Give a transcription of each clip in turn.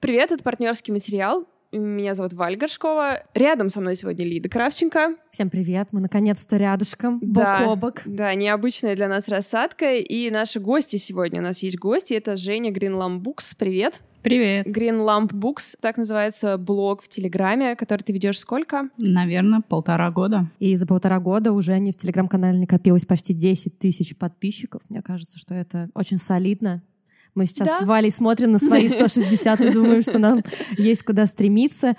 Привет, это партнерский материал. Меня зовут Валь Горшкова. Рядом со мной сегодня Лида Кравченко. Всем привет, мы наконец-то рядышком, Да, бок о бок. Да, необычная для нас рассадка. И наши гости сегодня. У нас есть гости. Это Женя Books. Привет. Привет. Greenlamp Books. Так называется блог в Телеграме, который ты ведешь сколько? Наверное, полтора года. И за полтора года уже не в телеграм-канале накопилось почти 10 тысяч подписчиков. Мне кажется, что это очень солидно. Мы сейчас Да. с Валей смотрим на свои 160 и думаем, что нам есть куда стремиться.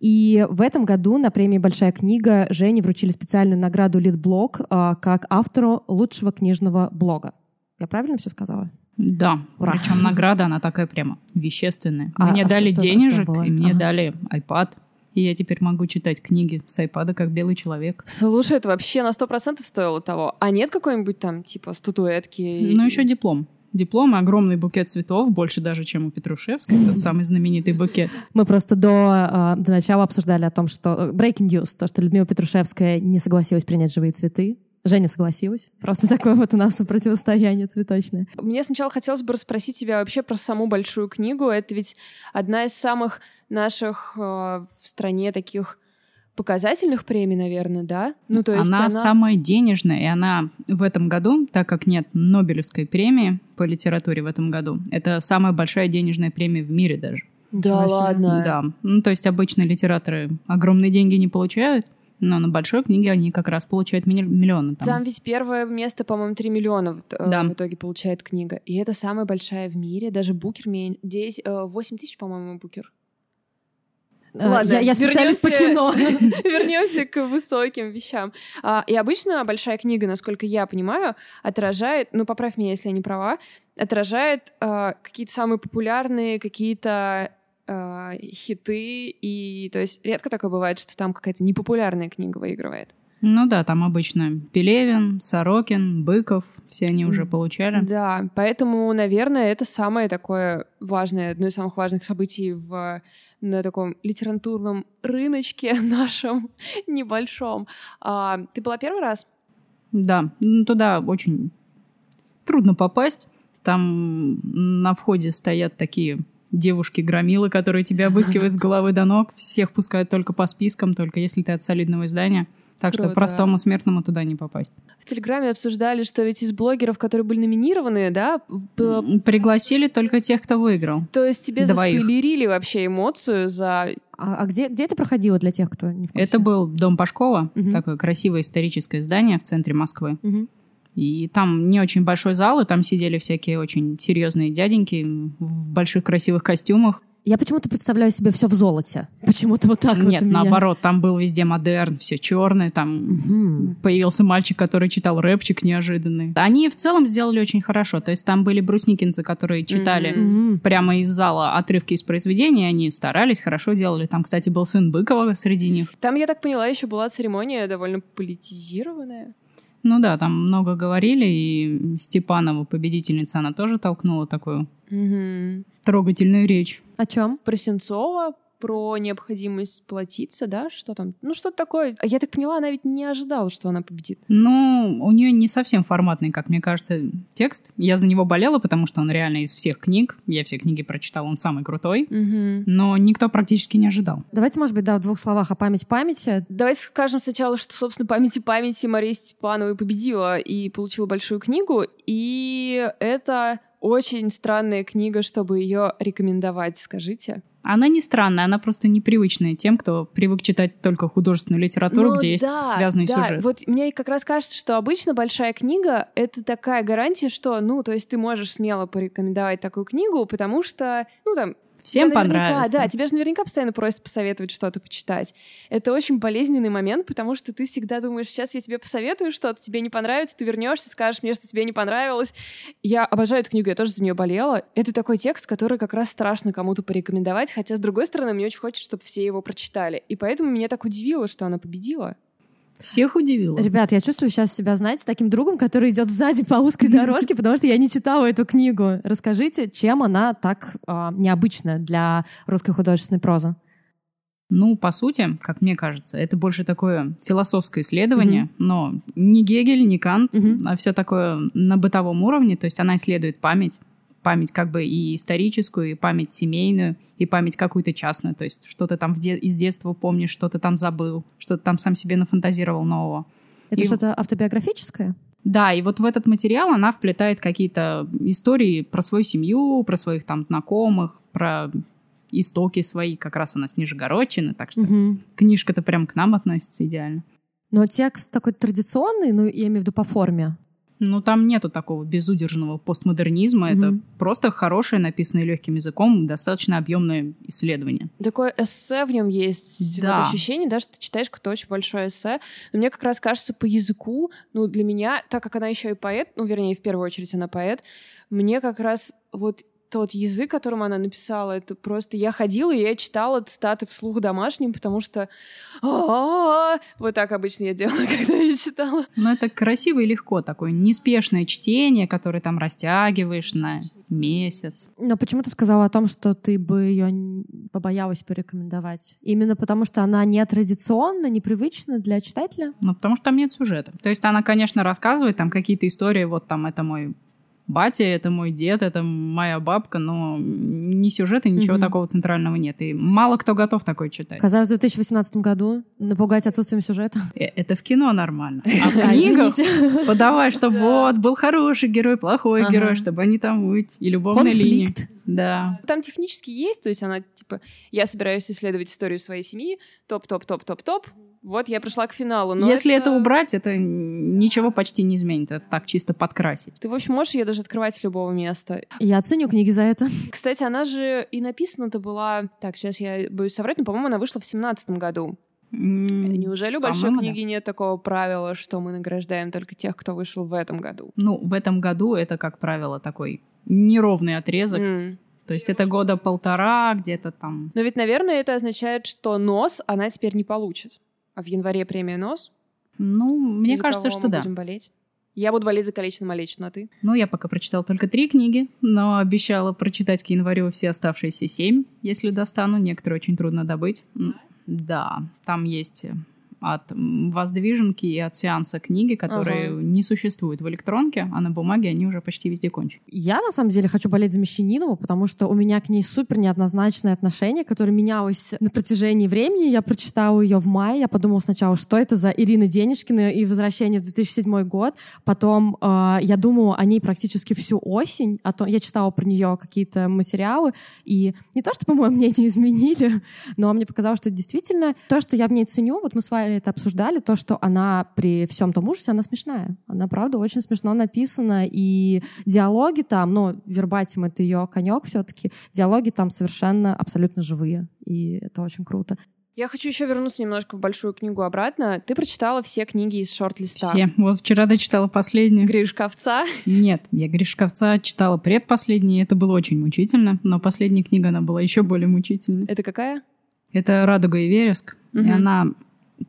И в этом году на премии «Большая книга» Жене вручили специальную награду «Литблог» а, как автору лучшего книжного блога. Я правильно все сказала? Да. Ура. Причем награда, она такая прямо вещественная. А- мне а дали что- денежек, что и мне Ага. дали iPad. И я теперь могу читать книги с iPad как белый человек. Слушай, это вообще на сто процентов стоило того. А нет какой-нибудь там, типа, статуэтки? Ну, еще диплом. Диплом и огромный букет цветов, больше даже, чем у Петрушевской, тот самый знаменитый букет. Мы просто до, а, до начала обсуждали о том, что... э, Breaking news, то, что Людмила Петрушевская не согласилась принять живые цветы. Женя согласилась. Просто такое вот у нас противостояние цветочное. Мне сначала хотелось бы расспросить тебя вообще про саму большую книгу. Это ведь одна из самых наших э, в стране таких показательных премий, наверное, да? Ну, то есть она, она... самая денежная, и она в этом году, так как нет Нобелевской премии по литературе в этом году, это самая большая денежная премия в мире даже. Да ладно. Да. Ну, то есть обычно литераторы огромные деньги не получают, но на большой книге они как раз получают миллионы. Там. Там ведь первое место, по-моему, 3 миллиона в, э, Да. в итоге получает книга. И это самая большая в мире. Даже букер мен... 10, э, 8 тысяч, по-моему, букер. А, Ладно, я, я специалист по кино. вернемся- Вернемся к высоким вещам. А, И обычно большая книга, насколько я понимаю, отражает, ну поправь меня, если я не права, отражает а, какие-то самые популярные, какие-то а, хиты, и то есть редко такое бывает, что там какая-то непопулярная книга выигрывает. Ну да, там обычно Пелевин, Сорокин, Быков, все они уже получали. Да, поэтому, наверное, это самое такое важное, одно из самых важных событий в на таком литературном рыночке нашем небольшом. А, ты была первый раз? Да, ну, туда очень трудно попасть. Там на входе стоят такие девушки-громилы, которые тебя обыскивают с головы до ног, всех пускают только по спискам, только если ты от солидного издания. Так что Круто. простому смертному туда не попасть. В Телеграме обсуждали, что ведь из блогеров, которые были номинированы, да, было- М, Пригласили только тех, кто выиграл. то есть тебе Двоих. заспойлерили вообще эмоцию за... А, а где, где это проходило для тех, кто не в курсе? Это был дом Пашкова, Мгм. такое красивое историческое здание в центре Москвы. Мгм. И там не очень большой зал, и там сидели всякие очень серьезные дяденьки в больших красивых костюмах. Я почему-то представляю себе все в золоте. Почему-то вот так вот Нет, у меня. наоборот, там был везде модерн, все черное, там Мгм. появился мальчик, который читал рэпчик неожиданный. Они в целом сделали очень хорошо. То есть там были брусникинцы, которые читали Мгм. прямо из зала отрывки из произведения, они старались, хорошо делали. Там, кстати, был сын Быкова среди них. Там, я так поняла, еще была церемония довольно политизированная. Ну да, там много говорили, и Степанова, победительница, она тоже толкнула такую Мгм. трогательную речь. О чем? Про Сенцова, про необходимость платиться, да, что там? Ну, что-то такое. А Я так поняла, она ведь не ожидала, что она победит. Ну, у нее не совсем форматный, как мне кажется, текст. Я за него болела, потому что он реально из всех книг. Я все книги прочитала, он самый крутой. Мгм. Но никто практически не ожидал. Давайте, может быть, да, в двух словах о память памяти. Давайте скажем сначала, что, собственно, памяти памяти Мария Степановой победила и получила большую книгу. И это очень странная книга, чтобы ее рекомендовать, скажите. Она не странная, она просто непривычная тем, кто привык читать только художественную литературу, Ну где есть да, связанный да. сюжет. Вот мне как раз кажется, что обычно большая книга — это такая гарантия, что, ну, то есть ты можешь смело порекомендовать такую книгу, потому что, ну, там, Всем наверняка- понравится. Да, тебя же наверняка постоянно просят посоветовать что-то почитать. Это очень болезненный момент, потому что ты всегда думаешь, сейчас я тебе посоветую что-то, тебе не понравится, ты вернешься, скажешь мне, что тебе не понравилось. Я обожаю эту книгу, я тоже за нее болела. Это такой текст, который как раз страшно кому-то порекомендовать, хотя, с другой стороны, мне очень хочется, чтобы все его прочитали. И поэтому меня так удивило, что она победила. Всех удивило. Ребят, я чувствую сейчас себя, знаете, таким другом, который идет сзади по узкой дорожке, потому что я не читала эту книгу. Расскажите, чем она так а, необычна для русской художественной прозы? Ну, по сути, как мне кажется, это больше такое философское исследование, но не Гегель, не Кант, Мгм. а все такое на бытовом уровне. То есть она исследует память, память как бы и историческую, и память семейную, и память какую-то частную. То есть что ты там де- из детства помнишь, что ты там забыл, что ты там сам себе нафантазировал нового. Это И- что-то автобиографическое? Да, и вот в этот материал она вплетает какие-то истории про свою семью, про своих там знакомых, про истоки свои. Как раз она с Нижегородчины, так что Мгм. книжка-то прям к нам относится идеально. Но текст такой традиционный, ну, я имею в виду по форме. Ну, там нету такого безудержного постмодернизма. Это Мгм. просто хорошее, написанное легким языком, достаточно объемное исследование. Такое эссе в нем есть. Да. Вот ощущение, да, что ты читаешь какое-то очень большое эссе. Но мне как раз кажется, по языку, ну, для меня, так как она еще и поэт, ну, вернее, в первую очередь она поэт, мне как раз вот тот язык, которым она написала, это просто... Я ходила, и я читала цитаты вслух домашним, потому что... Вот так обычно я делала, когда я читала. Но это красиво и легко, такое неспешное чтение, которое там растягиваешь на месяц. Но почему ты сказала о том, что ты бы ее побоялась порекомендовать? Именно потому, что она не традиционна, непривычна для читателя? Ну, потому что там нет сюжета. То есть она, конечно, рассказывает там какие-то истории, вот там это мой батя, это мой дед, это моя бабка, но ни сюжета, ничего Мгм. такого центрального нет. И мало кто готов такой читать. Казалось, в 2018 году напугать отсутствием сюжета. Э, Это в кино нормально. А в книгах подавай, чтобы вот, был хороший герой, плохой герой, чтобы они там быть. И любовная линия. Конфликт. Да. Там технически есть, то есть она, типа, я собираюсь исследовать историю своей семьи, топ-топ-топ-топ-топ, вот я пришла к финалу. Но Если это... убрать, это ничего почти не изменит. Это так чисто подкрасить. Ты, в общем, можешь ее даже открывать с любого места. Я ценю книги за это. Кстати, она же и написана-то была... Так, сейчас я боюсь соврать, но, по-моему, она вышла в семнадцатом году. М, Неужели у большой по-моему, книги нет такого правила, что мы награждаем только тех, кто вышел в этом году? Ну, в этом году это, как правило, такой неровный отрезок. М. То есть это года полтора, где-то там. Но ведь, наверное, это означает, что НОС она теперь не получит. А в январе премия НОС? Ну, мне за кажется, что мы да. будем болеть? Я буду болеть за Колечину Малечину, а ты? Ну, я пока прочитала только три книги, но обещала прочитать к январю все оставшиеся семь, если достану. Некоторые очень трудно добыть. Да, там есть э, от воздвиженки и от сеанса книги, которые Ага. не существуют в электронке, а на бумаге они уже почти везде кончены. Я, на самом деле, хочу болеть за Мещанинову, потому что у меня к ней супер неоднозначное отношение, которое менялось на протяжении времени. Я прочитала ее в мае, я подумала сначала, что это за Ирина Денежкина и возвращение в 2007 год. Потом э, я думала о ней практически всю осень. А то я читала про нее какие-то материалы, и не то чтобы мое мнение изменили, но мне показалось, что действительно то, что я в ней ценю, вот мы с вами это обсуждали, то, что она при всем том ужасе, она смешная. Она, правда, очень смешно написана, и диалоги там, ну, вербатим это ее конек все-таки, диалоги там совершенно абсолютно живые, и это очень круто. Я хочу еще вернуться немножко в большую книгу обратно. Ты прочитала все книги из шорт-листа. Все. Вот вчера дочитала последнюю. Гришковца. Нет, я Гришковца читала предпоследний, и это было очень мучительно, но последняя книга, она была еще более мучительной. Это какая? Это «Радуга и вереск», и Мгм. она...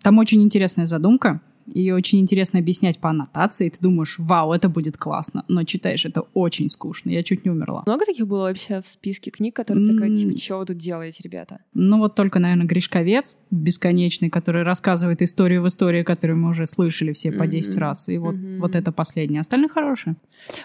Там очень интересная задумка, ее очень интересно объяснять по аннотации, ты думаешь, вау, это будет классно, но читаешь, это очень скучно, я чуть не умерла. Много таких было вообще в списке книг, которые такая, М. типа, что вы тут делаете, ребята? Ну вот только, наверное, Гришковец бесконечный, который рассказывает историю в истории, которую мы уже слышали все по 10 Мгм. раз, и вот, Мгм. вот это последнее. Остальные хорошие.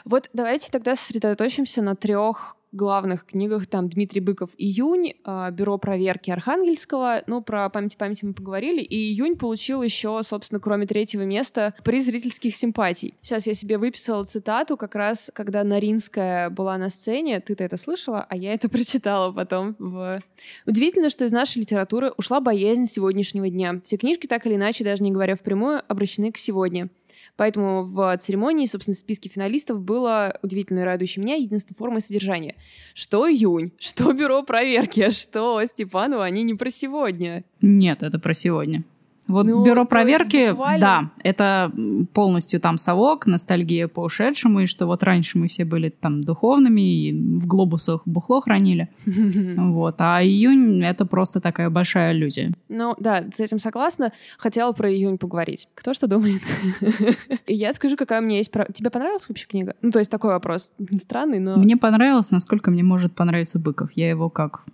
Вот давайте тогда сосредоточимся на трех главных книгах. Там Дмитрий Быков «Июнь», а, «Бюро проверки Архангельского». Ну, про память памяти мы поговорили. И «Июнь» получил еще, собственно, кроме третьего места, приз зрительских симпатий. Сейчас я себе выписала цитату, как раз, когда Наринская была на сцене. Ты-то это слышала, а я это прочитала потом. В... Удивительно, что из нашей литературы ушла боязнь сегодняшнего дня. Все книжки, так или иначе, даже не говоря впрямую, обращены к сегодня. Поэтому в церемонии, собственно, в списке финалистов было удивительно радующее меня единственной формой содержания. Что июнь, что бюро проверки, а что Степанова, они не про сегодня. Нет, это про сегодня. Вот Ну, бюро проверки, буквально- да, это полностью там совок, ностальгия по ушедшему, и что вот раньше мы все были там духовными и в глобусах бухло хранили. Вот. А июнь — это просто такая большая иллюзия. Ну да, с этим согласна. Хотела про июнь поговорить. Кто что думает? Я скажу, какая у меня есть... Тебе понравилась вообще книга? Ну, то есть такой вопрос странный, но... Мне понравилось, насколько мне может понравиться Быков. Я его как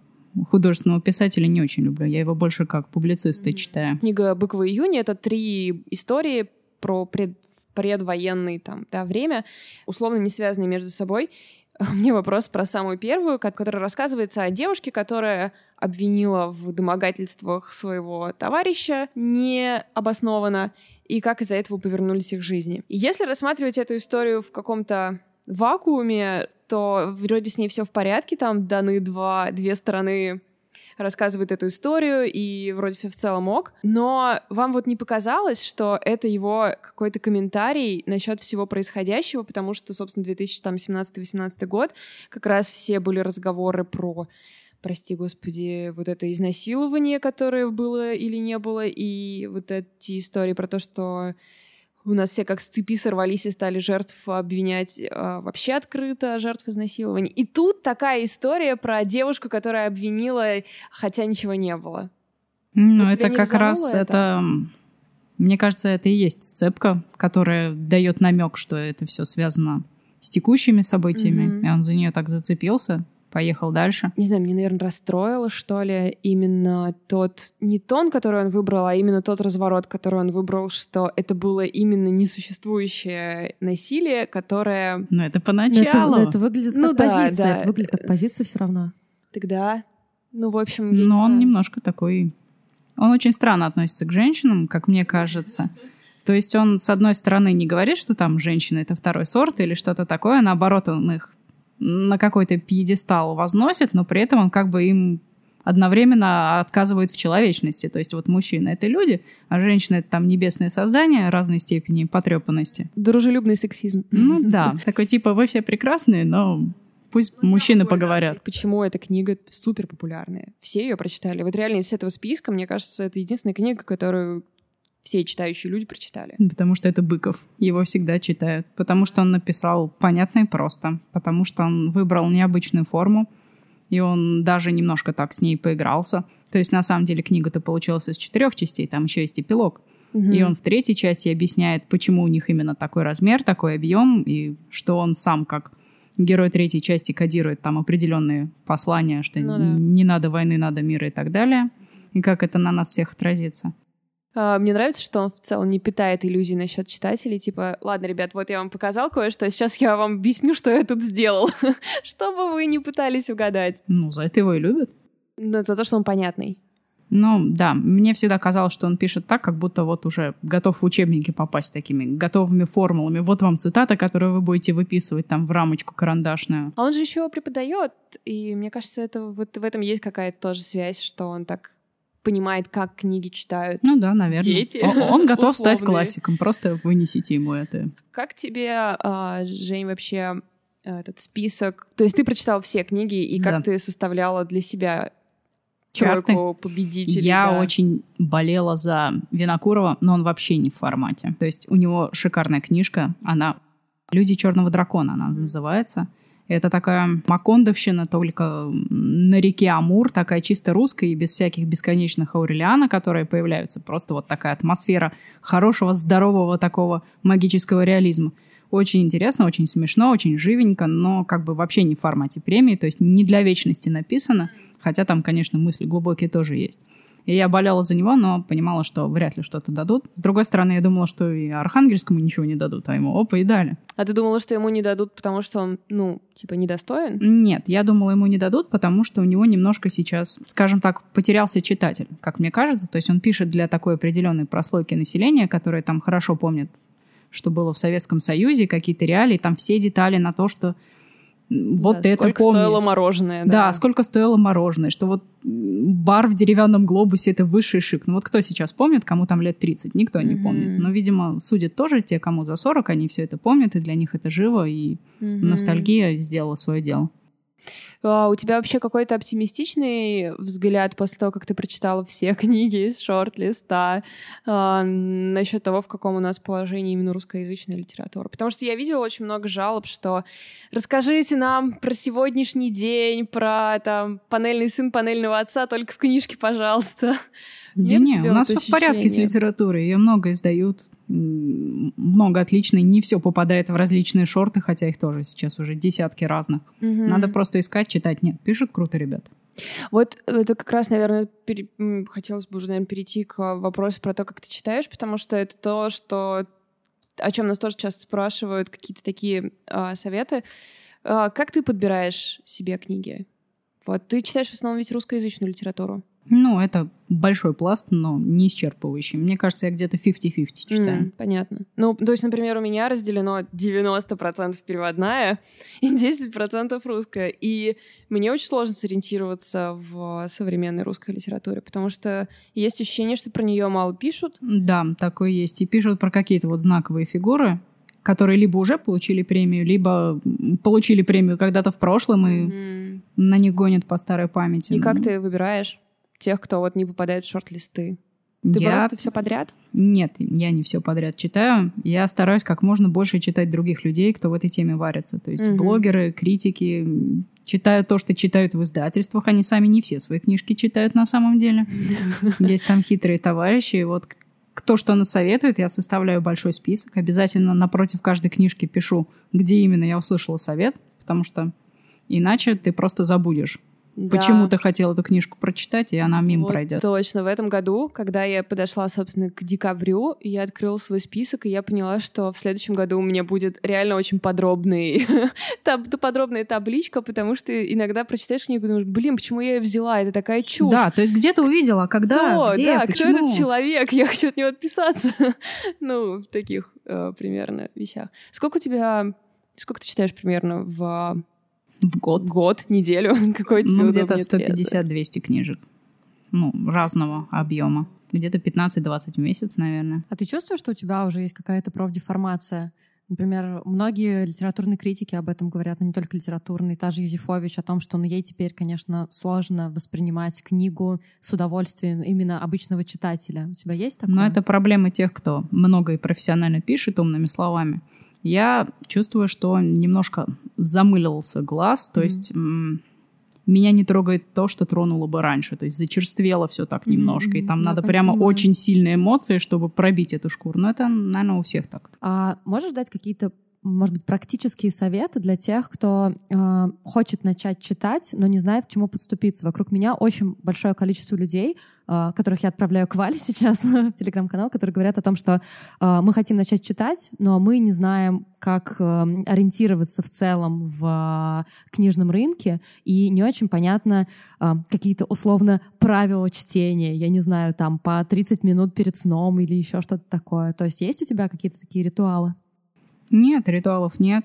художественного писателя не очень люблю. Я его больше как публициста читаю. Книга Быкова июня — это три истории про пред- предвоенное там, да, время, условно не связанные между собой. Мне вопрос про самую первую, которая рассказывается о девушке, которая обвинила в домогательствах своего товарища необоснованно, и как из-за этого повернулись их жизни. И если рассматривать эту историю в каком-то вакууме, то вроде с ней все в порядке, там даны два, две стороны рассказывает эту историю, и вроде в целом ок. Но вам вот не показалось, что это его какой-то комментарий насчет всего происходящего, потому что, собственно, 2017-2018 год как раз все были разговоры про прости господи, вот это изнасилование, которое было или не было, и вот эти истории про то, что у нас все как с цепи сорвались и стали жертв обвинять э, вообще открыто, жертв изнасилований. И тут такая история про девушку, которая обвинила, хотя ничего не было. Ну, это как раз это? это... Мне кажется, это и есть сцепка, которая дает намек, что это все связано с текущими событиями, mm-hmm. и он за нее так зацепился поехал дальше. Не знаю, мне, наверное, расстроило, что ли, именно тот, не тон, который он выбрал, а именно тот разворот, который он выбрал, что это было именно несуществующее насилие, которое... Ну, это поначалу. Но это, это выглядит как ну, позиция, да, это выглядит как позиция все равно. Тогда, ну, в общем... Но он немножко такой... Он очень странно относится к женщинам, как мне кажется. То есть он, с одной стороны, не говорит, что там женщины — это второй сорт или что-то такое, а наоборот, он их на какой-то пьедестал возносит, но при этом он как бы им одновременно отказывает в человечности. То есть вот мужчины — это люди, а женщины — это там небесные создания разной степени потрепанности. Дружелюбный сексизм. Ну да. Такой типа вы все прекрасные, но пусть ну, мужчины поговорят. Почему эта книга супер популярная? Все ее прочитали. Вот реально из этого списка, мне кажется, это единственная книга, которую все читающие люди прочитали. Потому что это Быков. Его всегда читают. Потому что он написал понятно и просто. Потому что он выбрал необычную форму. И он даже немножко так с ней поигрался. То есть, на самом деле, книга-то получилась из четырех частей. Там еще есть эпилог. Угу. И он в третьей части объясняет, почему у них именно такой размер, такой объем, и что он сам как герой третьей части кодирует там определенные послания, что ну, да. не надо войны, надо мира и так далее. И как это на нас всех отразится. А, мне нравится, что он в целом не питает иллюзий насчет читателей. Типа, ладно, ребят, вот я вам показал кое-что, сейчас я вам объясню, что я тут сделал. Чтобы вы не пытались угадать. Ну, за это его и любят. Ну, за то, что он понятный. Ну, да, мне всегда казалось, что он пишет так, как будто вот уже готов в учебники попасть такими готовыми формулами. Вот вам цитата, которую вы будете выписывать там в рамочку карандашную. А он же еще преподает, и мне кажется, это вот в этом есть какая-то тоже связь, что он так понимает, как книги читают. Ну да, наверное. Дети. Он, он готов стать классиком, просто вынесите ему это. Как тебе, а, Жень, вообще этот список? То есть ты прочитал все книги, и как да. ты составляла для себя тройку победителей? Я да. очень болела за Винокурова, но он вообще не в формате. То есть у него шикарная книжка, она «Люди черного дракона» она называется. Это такая макондовщина, только на реке Амур, такая чисто русская и без всяких бесконечных аурелиана, которые появляются. Просто вот такая атмосфера хорошего, здорового такого магического реализма. Очень интересно, очень смешно, очень живенько, но как бы вообще не в формате премии, то есть не для вечности написано, хотя там, конечно, мысли глубокие тоже есть. И я болела за него, но понимала, что вряд ли что-то дадут. С другой стороны, я думала, что и Архангельскому ничего не дадут, а ему опа и дали. А ты думала, что ему не дадут, потому что он, ну, типа, недостоин? Нет, я думала, ему не дадут, потому что у него немножко сейчас, скажем так, потерялся читатель, как мне кажется. То есть он пишет для такой определенной прослойки населения, которая там хорошо помнит, что было в Советском Союзе, какие-то реалии, там все детали на то, что вот да, это сколько помню. стоило мороженое. Да. да, сколько стоило мороженое, что вот бар в деревянном глобусе — это высший шик. Ну вот кто сейчас помнит, кому там лет 30? Никто mm-hmm. не помнит. Но, видимо, судят тоже те, кому за 40, они все это помнят, и для них это живо, и mm-hmm. ностальгия сделала свое дело. А у тебя вообще какой-то оптимистичный взгляд после того, как ты прочитала все книги из шорт-листа э, насчет того, в каком у нас положении именно русскоязычная литература? Потому что я видела очень много жалоб, что расскажите нам про сегодняшний день, про там панельный сын панельного отца, только в книжке, пожалуйста. Да не, у нас все в порядке с литературой, ее много издают, много отличной, не все попадает в различные шорты, хотя их тоже сейчас уже десятки разных. Угу. Надо просто искать, читать. Нет, пишут круто, ребята. Вот это как раз, наверное, пере... хотелось бы уже, наверное, перейти к вопросу про то, как ты читаешь, потому что это то, что о чем нас тоже часто спрашивают, какие-то такие э, советы. А, как ты подбираешь себе книги? Вот ты читаешь в основном ведь русскоязычную литературу. Ну, это большой пласт, но не исчерпывающий. Мне кажется, я где-то 50-50 читаю. М, понятно. Ну, то есть, например, у меня разделено 90% переводная и 10% русская. И мне очень сложно сориентироваться в современной русской литературе, потому что есть ощущение, что про нее мало пишут. Да, такое есть. И пишут про какие-то вот знаковые фигуры, которые либо уже получили премию, либо получили премию когда-то в прошлом, и М. на них гонят по старой памяти. И как Ну, ты выбираешь тех, кто вот не попадает в шорт-листы? Ты я... просто все подряд? Нет, я не все подряд читаю. Я стараюсь как можно больше читать других людей, кто в этой теме варится. То есть Мгм. блогеры, критики. Читаю то, что читают в издательствах. Они сами не все свои книжки читают на самом деле. Есть там хитрые товарищи. И вот кто что насоветует, я составляю большой список. Обязательно напротив каждой книжки пишу, где именно я услышала совет, потому что иначе ты просто забудешь, Да. почему ты хотел эту книжку прочитать, и она мимо Вот пройдет. Точно. В этом году, когда я подошла, собственно, к декабрю, я открыла свой список, и я поняла, что в следующем году у меня будет реально очень подробный, таб- подробная табличка, потому что иногда прочитаешь книгу и думаешь, блин, почему я ее взяла? Это такая чушь. Да, то есть где ты увидела, когда, Кто? где, да, кто почему? этот человек? Я хочу от него отписаться. ну, в таких э, примерно вещах. Сколько у тебя... Сколько ты читаешь примерно в В год. год, неделю? Какой тебе Ну, где-то удобнее отрезать? 150-200 книжек. Ну, разного объема. Где-то 15-20 в месяц, наверное. А ты чувствуешь, что у тебя уже есть какая-то профдеформация? Например, многие литературные критики об этом говорят, но не только литературные. Та же Юзефович о том, что ну, ей теперь, конечно, сложно воспринимать книгу с удовольствием именно обычного читателя. У тебя есть такое? Но это проблема тех, кто много и профессионально пишет умными словами. Я чувствую, что немножко замылился глаз, то Мгм. есть меня не трогает то, что тронуло бы раньше. То есть зачерствело все так немножко, и мгм. там надо прямо понимаю. очень сильные эмоции, чтобы пробить эту шкуру. Но это, наверное, у всех так. А можешь дать какие-то, может быть, практические советы для тех, кто э, хочет начать читать, но не знает, к чему подступиться? Вокруг меня очень большое количество людей, э, которых я отправляю к Вале сейчас в телеграм-канал, которые говорят о том, что э, мы хотим начать читать, но мы не знаем, как э, ориентироваться в целом в э, книжном рынке, и не очень понятно э, какие-то условно правила чтения. Я не знаю, там по 30 минут перед сном или еще что-то такое. То есть есть у тебя какие-то такие ритуалы? Нет, ритуалов нет.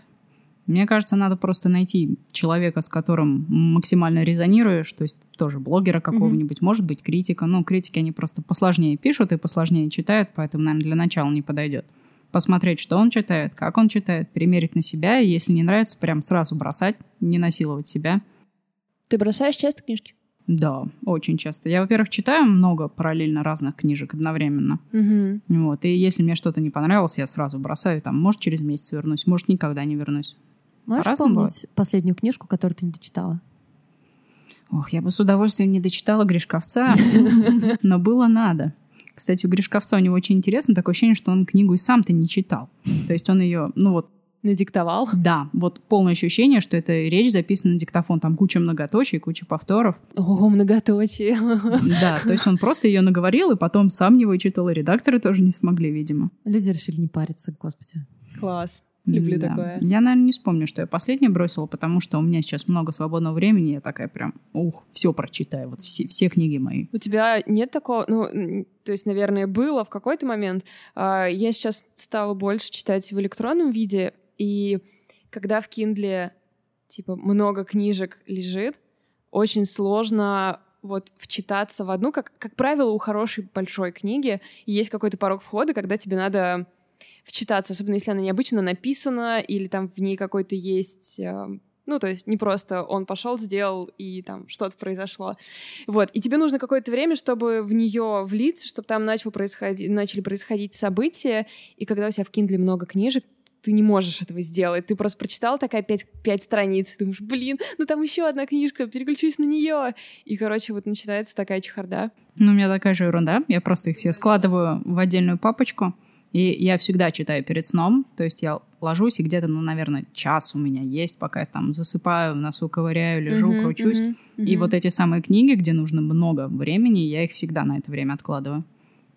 Мне кажется, надо просто найти человека, с которым максимально резонируешь, то есть тоже блогера какого-нибудь, может быть, критика. Ну, критики, они просто посложнее пишут и посложнее читают, поэтому, наверное, для начала не подойдет. Посмотреть, что он читает, как он читает, примерить на себя, и если не нравится, прям сразу бросать, не насиловать себя. Ты бросаешь часто книжки? Да, очень часто. Я, во-первых, читаю много параллельно разных книжек одновременно. Угу. Вот. И если мне что-то не понравилось, я сразу бросаю. Там, может, через месяц вернусь, может, никогда не вернусь. Можешь По-разному вспомнить последнюю книжку, которую ты не дочитала? Ох, я бы с удовольствием не дочитала Гришковца, но было надо. Кстати, у Гришковца у него очень интересно, такое ощущение, что он книгу и сам-то не читал. То есть он ее, ну вот, Надиктовал? да, вот полное ощущение, что это речь записана на диктофон, там куча многоточий, куча повторов. О, многоточие. Да, то есть он просто ее наговорил, и потом сам не вычитал, и редакторы тоже не смогли, видимо. Люди решили не париться, господи. Класс. Люблю Да. такое. Я, наверное, не вспомню, что я последнее бросила, потому что у меня сейчас много свободного времени, я такая прям, ух, все прочитаю, вот все, все книги мои. У тебя нет такого, ну, то есть, наверное, было в какой-то момент. А, Я сейчас стала больше читать в электронном виде, и когда в Kindle, типа, много книжек лежит, очень сложно вот вчитаться в одну. Как, как правило, у хорошей большой книги есть какой-то порог входа, когда тебе надо вчитаться, особенно если она необычно написана, или там в ней какой-то есть... э, Ну, то есть не просто он пошел, сделал, и там что-то произошло. Вот. И тебе нужно какое-то время, чтобы в нее влиться, чтобы там начал происходить, начали происходить события. И когда у тебя в Kindle много книжек, ты не можешь этого сделать. Ты просто прочитал такая пять, пять страниц, и думаешь, блин, ну там еще одна книжка, переключусь на нее. И, короче, вот начинается такая чехарда. Ну, у меня такая же ерунда. Я просто их все складываю в отдельную папочку. И я всегда читаю перед сном. То есть я ложусь, и где-то, ну, наверное, час у меня есть, пока я там засыпаю, в носу ковыряю, лежу, Мгм, кручусь. мгм, И мгм. вот эти самые книги, где нужно много времени, я их всегда на это время откладываю.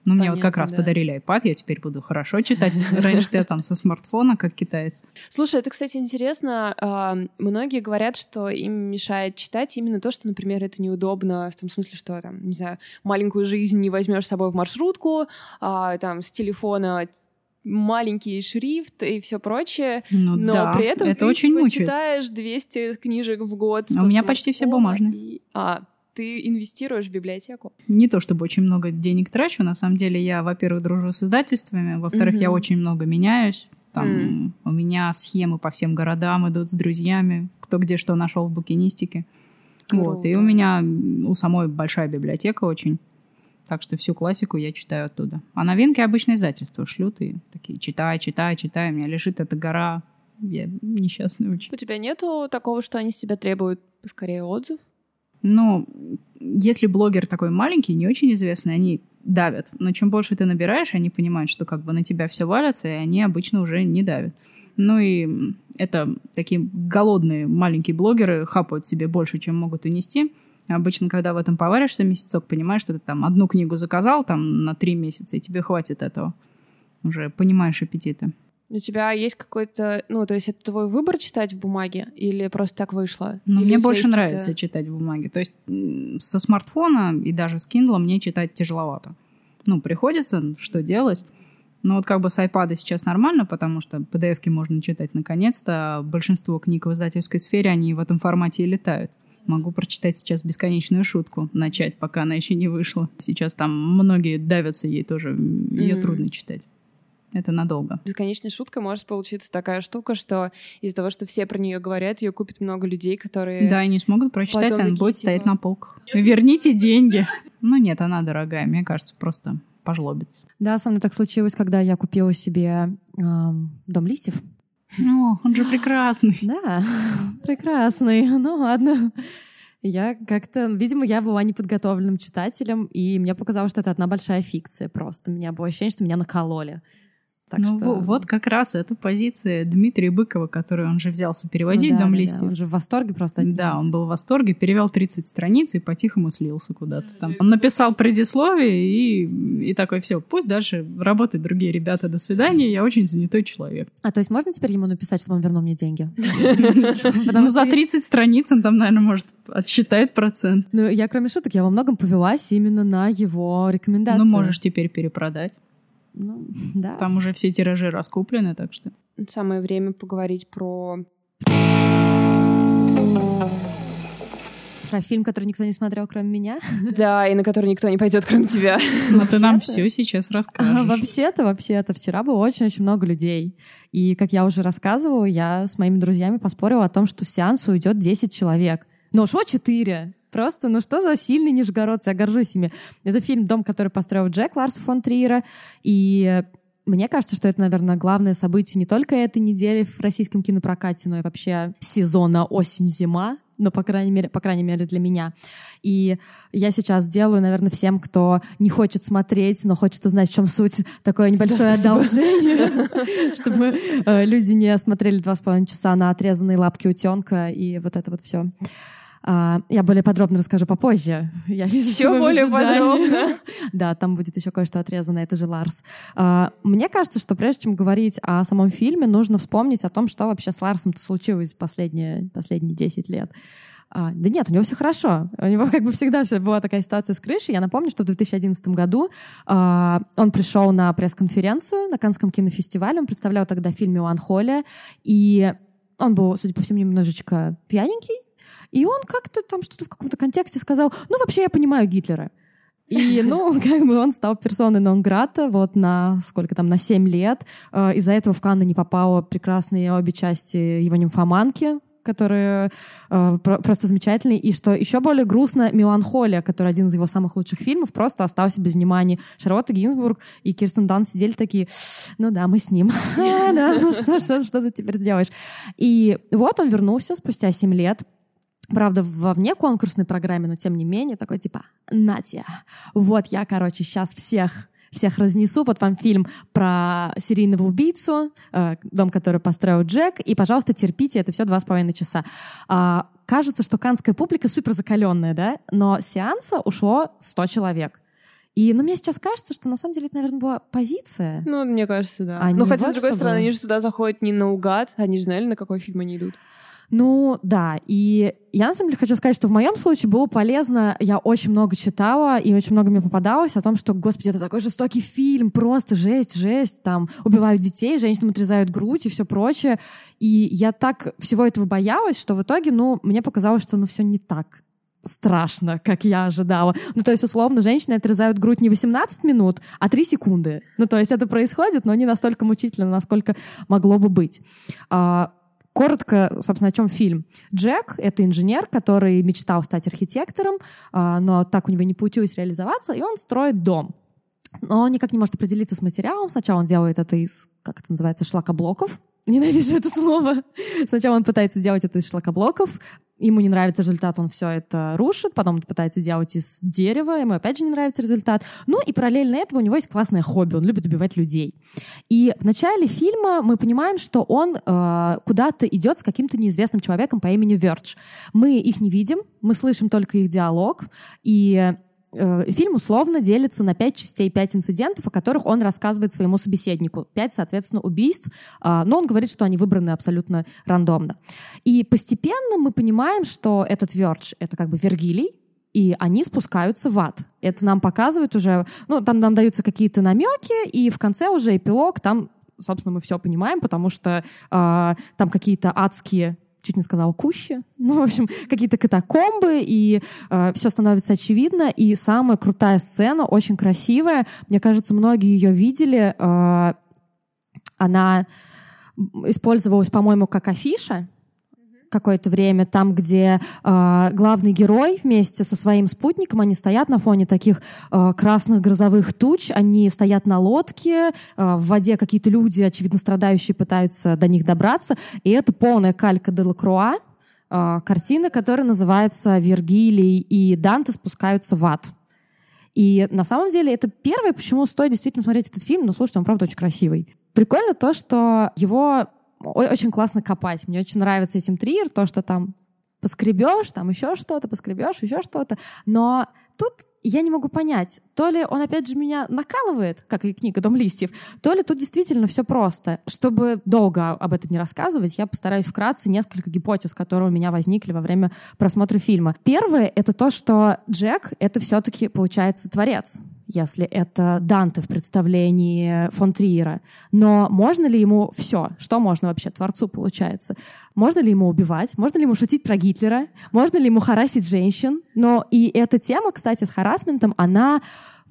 Ну, мне вот как раз да. подарили iPad, я теперь буду хорошо читать. Раньше я там со смартфона, как китаец. Слушай, это, кстати, интересно. А, Многие говорят, что им мешает читать именно то, что, например, это неудобно, в том смысле, что, там, не знаю, маленькую жизнь не возьмешь с собой в маршрутку, а, там, с телефона маленький шрифт и все прочее, Ну но да, при этом это ты очень мучает. читаешь 200 книжек в год. А у меня почти все бумажные. и- А, ты инвестируешь в библиотеку? Не то чтобы очень много денег трачу, на самом деле я, во-первых, дружу с издательствами, во-вторых, я Мгм. очень много меняюсь. Там М. у меня схемы по всем городам идут с друзьями, кто где что нашел в букинистике. Вот. И Круто. у меня у самой большая библиотека очень. Так что всю классику я читаю оттуда. А новинки обычно издательства шлют и такие читай, читай, читай. У меня лежит эта гора. Я несчастный очень. У тебя нету такого, что они с тебя требуют скорее отзыв? Ну, если блогер такой маленький, не очень известный, они давят. Но чем больше ты набираешь, они понимают, что как бы на тебя все валятся, и они обычно уже не давят. Ну и это такие голодные маленькие блогеры хапают себе больше, чем могут унести. Обычно, когда в этом поваришься месяцок, понимаешь, что ты там одну книгу заказал там на три месяца, и тебе хватит этого. Уже понимаешь аппетиты. У тебя есть какой-то, ну, то есть это твой выбор читать в бумаге или просто так вышло? Но Или мне больше нравится читать в бумаге. То есть со смартфона и даже с Kindle мне читать тяжеловато. Ну, приходится, что делать. Но вот как бы с iPad сейчас нормально, потому что PDF-ки можно читать наконец-то. а Большинство книг в издательской сфере, они в этом формате и летают. Могу прочитать сейчас бесконечную шутку, начать, пока она еще не вышла. Сейчас там многие давятся ей тоже, ее Мгм. трудно читать. Это надолго. Бесконечная шутка может получиться такая штука, что из-за того, что все про нее говорят, ее купит много людей, которые... Да, и не смогут прочитать, она будет типа, стоять на полках. Верните деньги. Ну нет, она дорогая, мне кажется, просто пожлобится. Да, со мной так случилось, когда я купила себе эм, дом листьев. О, он же прекрасный. Да, прекрасный. Ну ладно. Я как-то, видимо, я была неподготовленным читателем, и мне показалось, что это одна большая фикция просто. У меня было ощущение, что меня накололи. Так ну, что... во- вот как раз эта позиция Дмитрия Быкова, которую он же взялся переводить Ну да, «Дом да, да, листьев». Он же в восторге просто. Да, он был в восторге, перевел 30 страниц и по-тихому слился куда-то там. Он написал предисловие и, и такой, все, пусть дальше работают другие ребята, до свидания, я очень занятой человек. А то есть можно теперь ему написать, чтобы он вернул мне деньги? Ну, за 30 страниц он там, наверное, может, отсчитает процент. Ну, я, кроме шуток, я во многом повелась именно на его рекомендацию. Ну, можешь теперь перепродать. Ну, да. Там уже все тиражи раскуплены, так что... Самое время поговорить про... Про фильм, который никто не смотрел, кроме меня. Да, и на который никто не пойдет, кроме тебя. Но ты нам все сейчас расскажешь. Вообще-то, вообще-то, вчера было очень-очень много людей. И, как я уже рассказывала, я с моими друзьями поспорила о том, что с сеанса уйдет 10 человек. Ну, что 4? Просто, ну что за сильный нижегородцы, я горжусь ими. Это фильм «Дом, который построил Джек» Ларса фон Триера. И мне кажется, что это, наверное, главное событие не только этой недели в российском кинопрокате, но и вообще сезона осень-зима, ну, по крайней мере, по крайней мере, для меня. И я сейчас делаю, наверное, всем, кто не хочет смотреть, но хочет узнать, в чем суть, такое небольшое одолжение, чтобы э, люди не смотрели два с половиной часа на отрезанные лапки утенка и вот это вот все. Я более подробно расскажу попозже. Я вижу, Всё что более подробно. Да, там будет еще кое-что отрезано, это же Ларс. А, Мне кажется, что прежде чем говорить о самом фильме, нужно вспомнить о том, что вообще с Ларсом-то случилось последние, последние 10 лет. А, да нет, у него все хорошо. У него как бы всегда все была такая ситуация с крышей. Я напомню, что в 2011 году а, он пришел на пресс-конференцию на Канском кинофестивале. Он представлял тогда фильм «Меланхолия». И он был, судя по всему, немножечко пьяненький. И он как-то там что-то в каком-то контексте сказал, ну, вообще я понимаю Гитлера. И, ну, как бы он стал персоной нон-грата вот на сколько там, на 7 лет. Э, Из-за этого в Канны не попало прекрасные обе части его нимфоманки, которые э, про- просто замечательные. И что еще более грустно, «Меланхолия», который один из его самых лучших фильмов, просто остался без внимания. Шарлотта Гинзбург и Кирстен Дан сидели такие, ну да, мы с ним. Да, ну что, что, что ты теперь сделаешь? И вот он вернулся спустя 7 лет, Правда, во вне конкурсной программе, но тем не менее, такой типа, Натя, вот я, короче, сейчас всех всех разнесу. Вот вам фильм про серийного убийцу, э, дом, который построил Джек, и, пожалуйста, терпите, это все два с половиной часа. А, кажется, что канская публика супер закаленная, да, но сеанса ушло 100 человек. И, ну, мне сейчас кажется, что на самом деле это, наверное, была позиция. Ну, мне кажется, да. А ну, хотя, вот с другой чтобы- стороны, они же туда заходят не наугад, они же знали, на какой фильм они идут. Ну, да, и я на самом деле хочу сказать, что в моем случае было полезно, я очень много читала, и очень много мне попадалось о том, что, господи, это такой жестокий фильм, просто жесть, жесть, там, убивают детей, женщинам отрезают грудь и все прочее. И я так всего этого боялась, что в итоге, ну, мне показалось, что, ну, все не так страшно, как я ожидала. Ну, то есть, условно, женщины отрезают грудь не 18 минут, а 3 секунды. Ну, то есть это происходит, но не настолько мучительно, насколько могло бы быть. А, Коротко, собственно, о чем фильм. Джек — это инженер, который мечтал стать архитектором, а, но так у него не получилось реализоваться, и он строит дом. Но он никак не может определиться с материалом. Сначала он делает это из, как это называется, шлакоблоков. Ненавижу это слово. Сначала он пытается делать это из шлакоблоков, ему не нравится результат, он все это рушит, потом пытается делать из дерева, ему опять же не нравится результат. Ну и параллельно этого у него есть классное хобби, он любит убивать людей. И в начале фильма мы понимаем, что он э, куда-то идет с каким-то неизвестным человеком по имени Вердж. Мы их не видим, мы слышим только их диалог, и фильм условно делится на пять частей, пять инцидентов, о которых он рассказывает своему собеседнику. Пять, соответственно, убийств, а, но он говорит, что они выбраны абсолютно рандомно. И постепенно мы понимаем, что этот Вердж — это как бы Вергилий, и они спускаются в ад. Это нам показывает уже, ну, там нам даются какие-то намеки, и в конце уже эпилог, там, собственно, мы все понимаем, потому что а, там какие-то адские чуть не сказала кущи, ну, в общем, какие-то катакомбы, и все становится очевидно, и самая крутая сцена, очень красивая, мне кажется, многие ее видели, э, она использовалась, по-моему, как афиша, какое-то время, там, где э, главный герой вместе со своим спутником, они стоят на фоне таких э, красных грозовых туч, они стоят на лодке, э, в воде какие-то люди, очевидно, страдающие, пытаются до них добраться, и это полная калька де Лакруа, э, картина, которая называется «Вергилий и Данте спускаются в ад». И на самом деле это первое, почему стоит действительно смотреть этот фильм, но слушайте, он правда очень красивый. Прикольно то, что его очень классно копать. Мне очень нравится этим триер, то, что там поскребешь, там еще что-то, поскребешь, еще что-то. Но тут я не могу понять, то ли он опять же меня накалывает, как и книга «Дом листьев», то ли тут действительно все просто. Чтобы долго об этом не рассказывать, я постараюсь вкратце несколько гипотез, которые у меня возникли во время просмотра фильма. Первое — это то, что Джек — это все-таки, получается, творец если это Данте в представлении фон Триера. Но можно ли ему все? Что можно вообще творцу, получается? Можно ли ему убивать? Можно ли ему шутить про Гитлера? Можно ли ему харасить женщин? Но и эта тема, кстати, с харасментом, она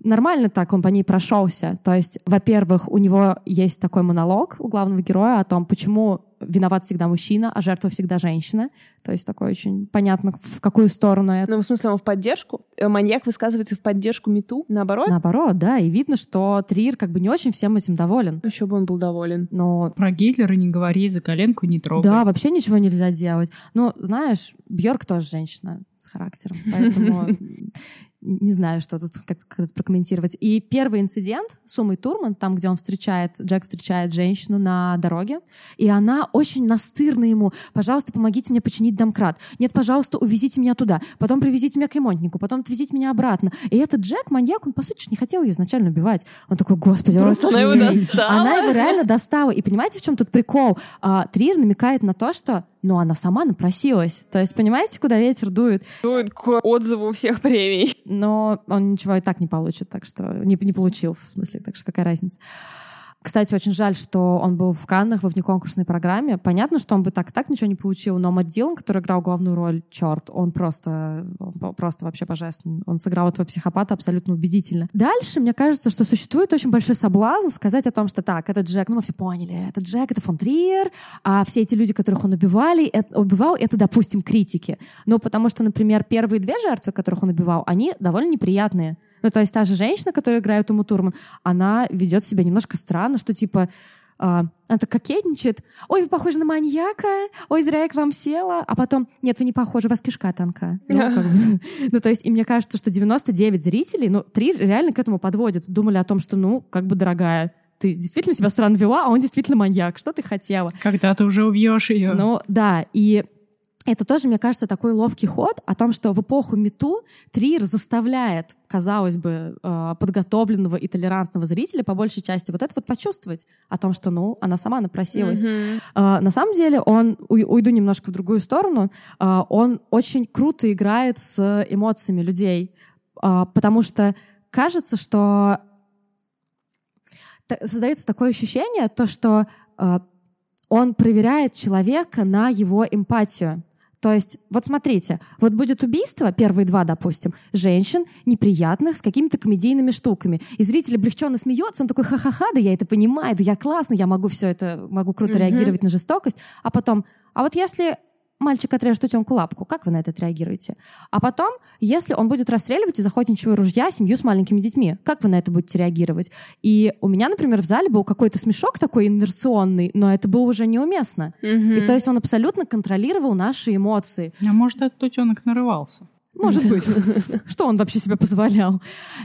нормально так он по ней прошелся. То есть, во-первых, у него есть такой монолог у главного героя о том, почему виноват всегда мужчина, а жертва всегда женщина. То есть такое очень понятно, в какую сторону это. Ну, в смысле, он в поддержку? Э, Маньяк высказывается в поддержку Мету, наоборот? Наоборот, да, и видно, что Триер как бы не очень всем этим доволен. Еще бы он был доволен. Но Про Гитлера не говори, за коленку не трогай. да, вообще ничего нельзя делать. Но, знаешь, Бьорк тоже женщина с характером, поэтому не знаю, что тут, как, как тут прокомментировать. И первый инцидент с Умой Турман, там, где он встречает, Джек встречает женщину на дороге, и она очень настырна ему. Пожалуйста, помогите мне починить домкрат. Нет, пожалуйста, увезите меня туда. Потом привезите меня к ремонтнику. Потом отвезите меня обратно. И этот Джек, маньяк, он, по сути, не хотел ее изначально убивать. Он такой, господи, Просто она его окей». достала. Она его реально достала. И понимаете, в чем тут прикол? А, Триер намекает на то, что ну, она сама напросилась. То есть, понимаете, куда ветер дует? Дует к отзыву всех премий. но он ничего и так не получит, так что не, не получил, в смысле, так что какая разница. Кстати, очень жаль, что он был в Каннах во внеконкурсной программе. Понятно, что он бы так и так ничего не получил, но Мэтт Дилан, который играл главную роль, черт, он просто, он просто вообще божественный. Он сыграл этого психопата абсолютно убедительно. Дальше, мне кажется, что существует очень большой соблазн сказать о том, что так, это Джек, ну мы все поняли, это Джек, это фон Триер, а все эти люди, которых он убивали, это, убивал, это, допустим, критики. Ну, потому что, например, первые две жертвы, которых он убивал, они довольно неприятные. Ну, то есть та же женщина, которая играет Уму Турман, она ведет себя немножко странно, что типа а, она так кокетничает. Ой, вы похожи на маньяка. Ой, зря я к вам села. А потом, нет, вы не похожи, у вас кишка тонка. Ну, как бы. Ну, то есть, и мне кажется, что 99 зрителей, ну, три реально к этому подводят. Думали о том, что, ну, как бы, дорогая, ты действительно себя странно вела, а он действительно маньяк. Что ты хотела? Когда ты уже убьешь ее. Ну, да, и это тоже, мне кажется, такой ловкий ход о том, что в эпоху Мету Триер заставляет, казалось бы, э, подготовленного и толерантного зрителя по большей части вот это вот почувствовать о том, что, ну, она сама напросилась. Mm-hmm. На самом деле он, уйду немножко в другую сторону, э, он очень круто играет с эмоциями людей, потому что кажется, что создается такое ощущение, то, что он проверяет человека на его эмпатию. То есть, вот смотрите, вот будет убийство, первые два, допустим, женщин, неприятных, с какими-то комедийными штуками. И зритель облегченно смеется, он такой, ха-ха-ха, да я это понимаю, да я классно, я могу все это, могу круто mm-hmm. реагировать на жестокость. А потом, а вот если мальчик отрежет утенку лапку. Как вы на это отреагируете? А потом, если он будет расстреливать из охотничьего ружья семью с маленькими детьми, как вы на это будете реагировать? И у меня, например, в зале был какой-то смешок такой инерционный, но это было уже неуместно. Mm-hmm. И то есть он абсолютно контролировал наши эмоции. А может, этот утенок нарывался? Может быть. Что он вообще себе позволял?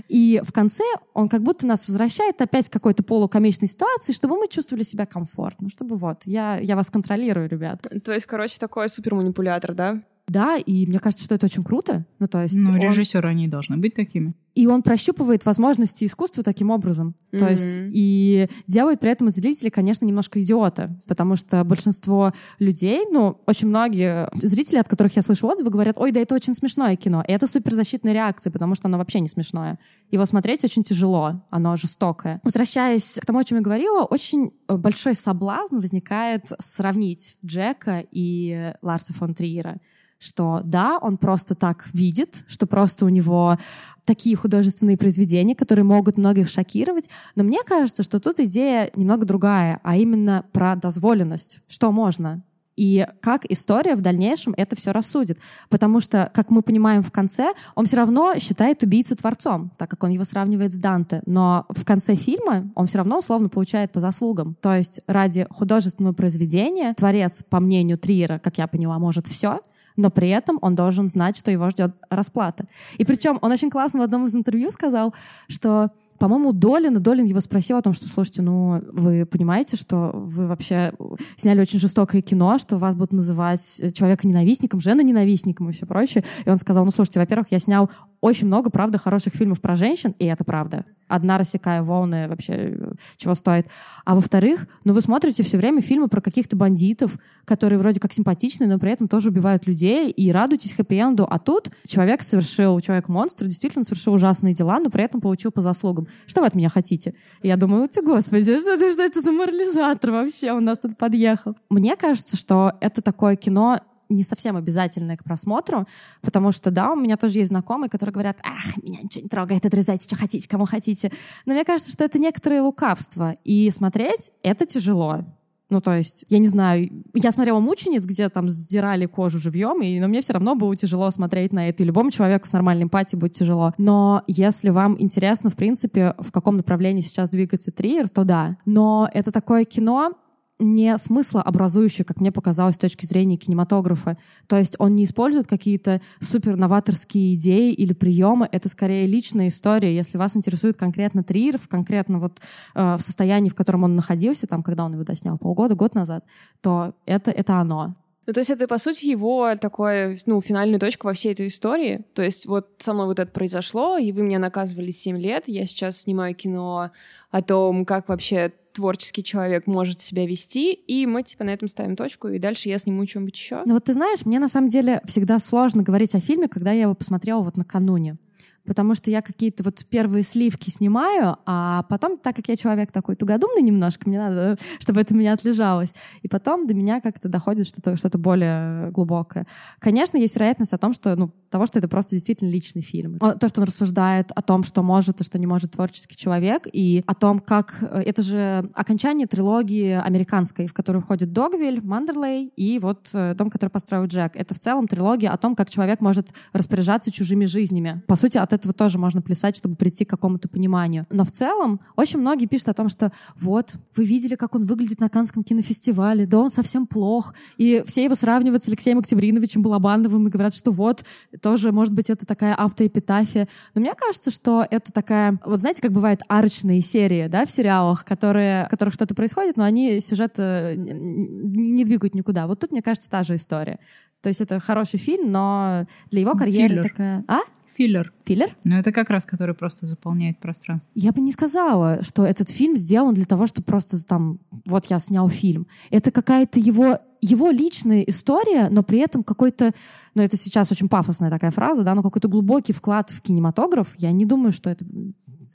И в конце он как будто нас возвращает опять к какой-то полукомичной ситуации, чтобы мы чувствовали себя комфортно, чтобы вот, я, я вас контролирую, ребят. То есть, короче, такой суперманипулятор, да? Да, и мне кажется, что это очень круто. Ну, то есть... Ну, он... режиссеры, они должны быть такими. И он прощупывает возможности искусства таким образом. Mm-hmm. То есть и делает при этом зрителей, конечно, немножко идиота, потому что большинство людей, ну, очень многие зрители, от которых я слышу отзывы, говорят, ой, да это очень смешное кино. И это суперзащитная реакция, потому что оно вообще не смешное. Его смотреть очень тяжело, оно жестокое. Возвращаясь к тому, о чем я говорила, очень большой соблазн возникает сравнить Джека и Ларса фон Триера что да, он просто так видит, что просто у него такие художественные произведения, которые могут многих шокировать. Но мне кажется, что тут идея немного другая, а именно про дозволенность. Что можно? И как история в дальнейшем это все рассудит. Потому что, как мы понимаем в конце, он все равно считает убийцу творцом, так как он его сравнивает с Данте. Но в конце фильма он все равно условно получает по заслугам. То есть ради художественного произведения творец, по мнению Триера, как я поняла, может все — но при этом он должен знать, что его ждет расплата. И причем он очень классно в одном из интервью сказал, что по-моему, Долин, Долин его спросил о том, что, слушайте, ну, вы понимаете, что вы вообще сняли очень жестокое кино, что вас будут называть человека-ненавистником, жена-ненавистником и все прочее. И он сказал, ну, слушайте, во-первых, я снял очень много, правда, хороших фильмов про женщин, и это правда одна рассекая волны вообще чего стоит. А во-вторых, ну вы смотрите все время фильмы про каких-то бандитов, которые вроде как симпатичные, но при этом тоже убивают людей, и радуйтесь хэппи-энду. А тут человек совершил, человек-монстр действительно совершил ужасные дела, но при этом получил по заслугам. Что вы от меня хотите? И я думаю, вот господи, что это, что это за морализатор вообще у нас тут подъехал? Мне кажется, что это такое кино не совсем обязательное к просмотру, потому что, да, у меня тоже есть знакомые, которые говорят, ах, меня ничего не трогает, отрезайте, что хотите, кому хотите. Но мне кажется, что это некоторые лукавства, и смотреть это тяжело. Ну, то есть, я не знаю, я смотрела «Мучениц», где там сдирали кожу живьем, и, но мне все равно было тяжело смотреть на это, и любому человеку с нормальной эмпатией будет тяжело. Но если вам интересно, в принципе, в каком направлении сейчас двигается Триер, то да. Но это такое кино, не смысла образующий, как мне показалось, с точки зрения кинематографа. То есть он не использует какие-то супер новаторские идеи или приемы. Это скорее личная история. Если вас интересует конкретно Триер, конкретно вот э, в состоянии, в котором он находился, там, когда он его доснял, полгода, год назад, то это, это оно. Ну, то есть это, по сути, его такое, ну, финальная точка во всей этой истории. То есть вот со мной вот это произошло, и вы меня наказывали 7 лет, я сейчас снимаю кино о том, как вообще творческий человек может себя вести, и мы, типа, на этом ставим точку, и дальше я сниму что-нибудь еще. Ну вот ты знаешь, мне на самом деле всегда сложно говорить о фильме, когда я его посмотрела вот накануне потому что я какие-то вот первые сливки снимаю, а потом, так как я человек такой тугодумный немножко, мне надо, чтобы это у меня отлежалось, и потом до меня как-то доходит что-то что более глубокое. Конечно, есть вероятность о том, что, ну, того, что это просто действительно личный фильм. То, что он рассуждает о том, что может и что не может творческий человек, и о том, как... Э, это же окончание трилогии американской, в которую входит Догвиль, Мандерлей и вот э, дом, который построил Джек. Это в целом трилогия о том, как человек может распоряжаться чужими жизнями. По сути, от этого тоже можно плясать, чтобы прийти к какому-то пониманию. Но в целом очень многие пишут о том, что вот, вы видели, как он выглядит на Канском кинофестивале, да он совсем плох. И все его сравнивают с Алексеем Октябриновичем Балабановым и говорят, что вот, тоже, может быть, это такая автоэпитафия. Но мне кажется, что это такая, вот знаете, как бывает арочные серии, да, в сериалах, которые, в которых что-то происходит, но они сюжет э, не двигают никуда. Вот тут, мне кажется, та же история То есть это хороший фильм, но для его карьеры Филлер. такая... А? Филлер. Филлер? Ну, это как раз, который просто заполняет пространство. Я бы не сказала, что этот фильм сделан для того, чтобы просто там, вот я снял фильм. Это какая-то его его личная история, но при этом какой-то, ну это сейчас очень пафосная такая фраза, да, но какой-то глубокий вклад в кинематограф, я не думаю, что это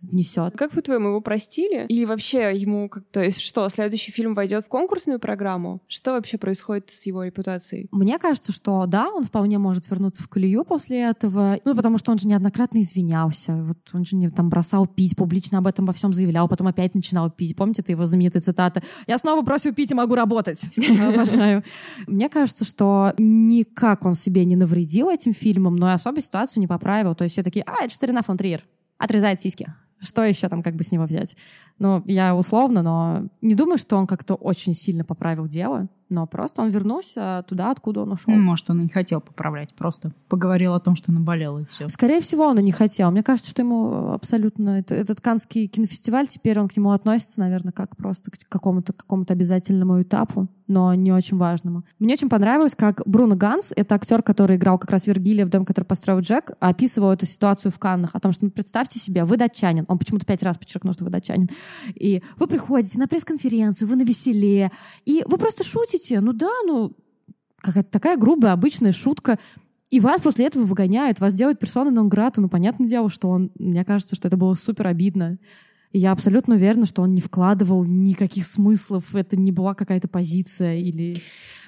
внесет. Как по-твоему, его простили? Или вообще ему, как, то есть что, следующий фильм войдет в конкурсную программу? Что вообще происходит с его репутацией? Мне кажется, что да, он вполне может вернуться в колею после этого. Ну, потому что он же неоднократно извинялся. Вот он же не там бросал пить, публично об этом во всем заявлял, потом опять начинал пить. Помните, это его знаменитая цитата? «Я снова бросил пить и могу работать». Обожаю. Мне кажется, что никак он себе не навредил этим фильмом, но и особо ситуацию не поправил. То есть все такие, а, это старина фон Триер. Отрезает сиськи. Что еще там как бы с него взять? Ну, я условно, но не думаю, что он как-то очень сильно поправил дело, но просто он вернулся туда, откуда он ушел. Может, он и не хотел поправлять, просто поговорил о том, что наболело, и все. Скорее всего, он и не хотел. Мне кажется, что ему абсолютно... Это, этот Канский кинофестиваль, теперь он к нему относится, наверное, как просто к какому-то какому обязательному этапу, но не очень важному. Мне очень понравилось, как Бруно Ганс, это актер, который играл как раз Вергилия в «Дом, который построил Джек», описывал эту ситуацию в Каннах, о том, что, ну, представьте себе, вы датчанин, он почему-то пять раз подчеркнул, что вы датчанин, и вы приходите на пресс-конференцию, вы на веселе, и вы просто шутите, ну да, ну, какая-то такая грубая, обычная шутка, и вас после этого выгоняют, вас делают персоной нон грата. Ну, понятное дело, что он... Мне кажется, что это было супер обидно. И я абсолютно уверена, что он не вкладывал никаких смыслов. Это не была какая-то позиция или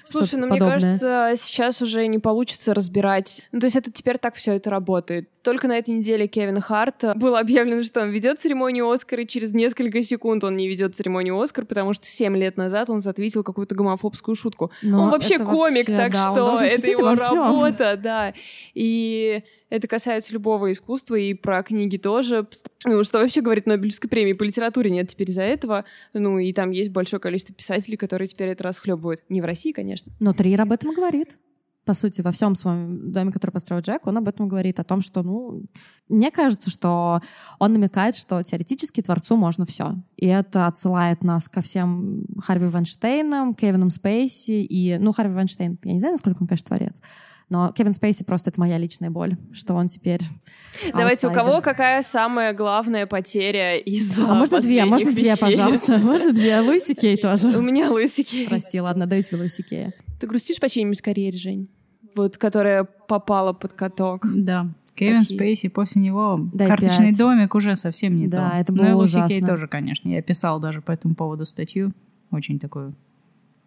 Слушай, ну подобное. мне кажется, сейчас уже не получится разбирать. Ну, то есть это теперь так все это работает. Только на этой неделе Кевин Харт было объявлено, что он ведет церемонию Оскара, и через несколько секунд он не ведет церемонию Оскар, потому что 7 лет назад он затвитил какую-то гомофобскую шутку. Но он вообще комик, вообще, так да, что это его работа, да. И это касается любого искусства, и про книги тоже. Ну, что вообще говорит Нобелевской премии по литературе нет теперь из-за этого. Ну, и там есть большое количество писателей, которые теперь это расхлебывают. Не в России, конечно. Но Триер об этом говорит. По сути, во всем своем доме, который построил Джек, он об этом говорит, о том, что, ну, мне кажется, что он намекает, что теоретически творцу можно все. И это отсылает нас ко всем Харви Вайнштейнам, Кевином Спейси и, ну, Харви Вайнштейн, я не знаю, насколько он, конечно, творец, но Кевин Спейси просто это моя личная боль, что он теперь Давайте, у аутсайдер. кого какая самая главная потеря из А можно две, можно две, вещей? пожалуйста? Можно две? Луиси Кей У тоже. меня лысики. Прости, ладно, даю тебе Луиси Кея. Ты грустишь по чьей-нибудь карьере, Жень? Вот, которая попала под каток. Да. Кевин? Спейси, после него Дай карточный пять. домик уже совсем не Да, то. это Ну было и Луси Кей ужасно. тоже, конечно. Я писал даже по этому поводу статью. Очень такую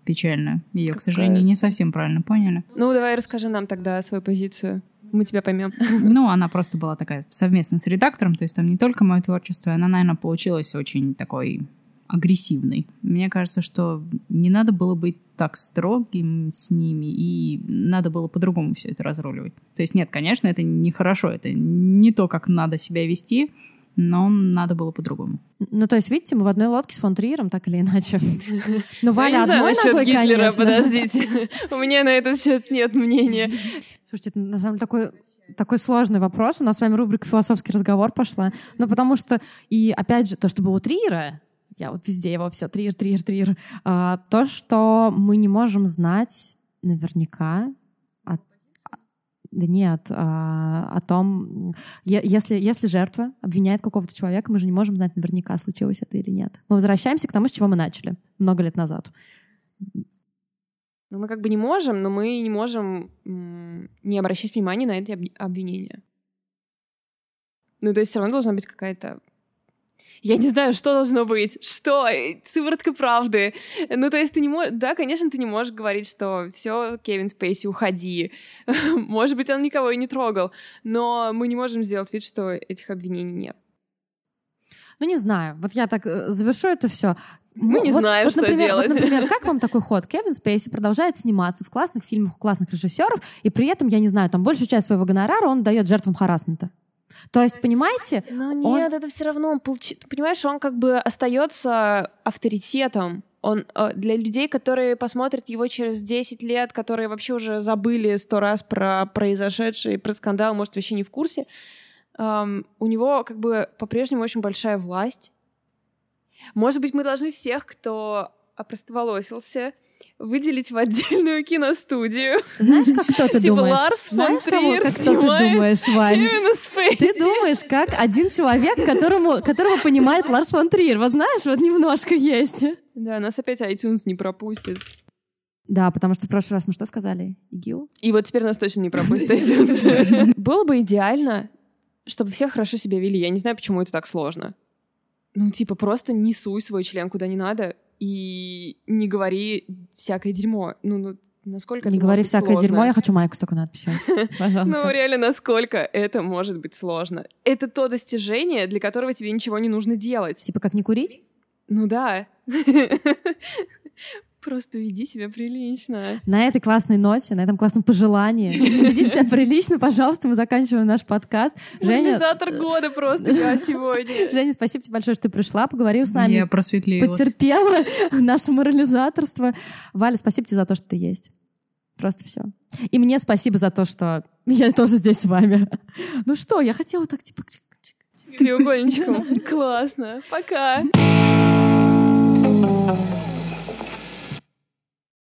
печальную. Ее, к Какая? сожалению, не совсем правильно поняли. Ну, давай расскажи нам тогда свою позицию. Мы тебя поймем. Ну, она просто была такая совместно с редактором, то есть там не только мое творчество, она, наверное, получилась очень такой агрессивной. Мне кажется, что не надо было быть так строгим с ними, и надо было по-другому все это разруливать. То есть нет, конечно, это нехорошо, это не то, как надо себя вести, но надо было по-другому. Ну, то есть, видите, мы в одной лодке с фон Триером, так или иначе. Ну, Валя одной ногой, конечно. подождите. У меня на этот счет нет мнения. Слушайте, это на самом деле такой такой сложный вопрос. У нас с вами рубрика «Философский разговор» пошла. Ну, потому что, и опять же, то, что было у Триера, я вот везде его все, Триер, Триер, Триер, а, то, что мы не можем знать наверняка о- да нет, а, о том, если, если жертва обвиняет какого-то человека, мы же не можем знать наверняка, случилось это или нет. Мы возвращаемся к тому, с чего мы начали много лет назад. Ну, мы как бы не можем, но мы не можем не обращать внимания на эти об- обвинения. Ну, то есть все равно должна быть какая-то... Я не знаю, что должно быть. Что? Э, Сыворотка правды. Ну, то есть ты не можешь... Да, конечно, ты не можешь говорить, что все, Кевин Спейси, уходи. Может быть, он никого и не трогал. Но мы не можем сделать вид, что этих обвинений нет. Ну, не знаю. Вот я так э, завершу это все. Мы не знаем, что например, делать. Вот, например, как вам такой ход? Кевин Спейси продолжает сниматься в классных фильмах у классных режиссеров, и при этом, я не знаю, там большую часть своего гонорара он дает жертвам харасмента. То есть, понимаете, Он- нет, это все равно он получи- понимаешь, он как бы остается авторитетом. Он э, для людей, которые посмотрят его через 10 лет, которые вообще уже забыли сто раз про произошедший, про скандал, может, вообще не в курсе, эм, у него как бы по-прежнему очень большая власть. Может быть, мы должны всех, кто опростоволосился, выделить в отдельную киностудию. Ты знаешь, как кто ты Типа думаешь? Ларс знаешь, кого, как кто ты думаешь, Спейси. Ты думаешь, как один человек, которому, которого понимает Ларс фон Триер. Вот знаешь, вот немножко есть. Да, нас опять iTunes не пропустит. Да, потому что в прошлый раз мы что сказали? ИГИЛ? И вот теперь нас точно не пропустит iTunes. Было бы идеально, чтобы все хорошо себя вели. Я не знаю, почему это так сложно. Ну, типа, просто не суй свой член куда не надо и не говори всякое дерьмо. Ну, ну насколько Не говори всякое сложно? дерьмо, я хочу майку с такой надписью. Ну, Пожалуйста. реально, насколько это может быть сложно. Это то достижение, для которого тебе ничего не нужно делать. Типа как не курить? Ну да. Просто веди себя прилично. На этой классной ноте, на этом классном пожелании. Ведите себя прилично, пожалуйста, мы заканчиваем наш подкаст. Женя, Морализатор года просто я сегодня. Женя, спасибо тебе большое, что ты пришла, поговорила с нами, Я просветлилась. потерпела наше морализаторство. Валя, спасибо тебе за то, что ты есть. Просто все. И мне спасибо за то, что я тоже здесь с вами. Ну что, я хотела так, типа... Треугольничком. Классно. Пока.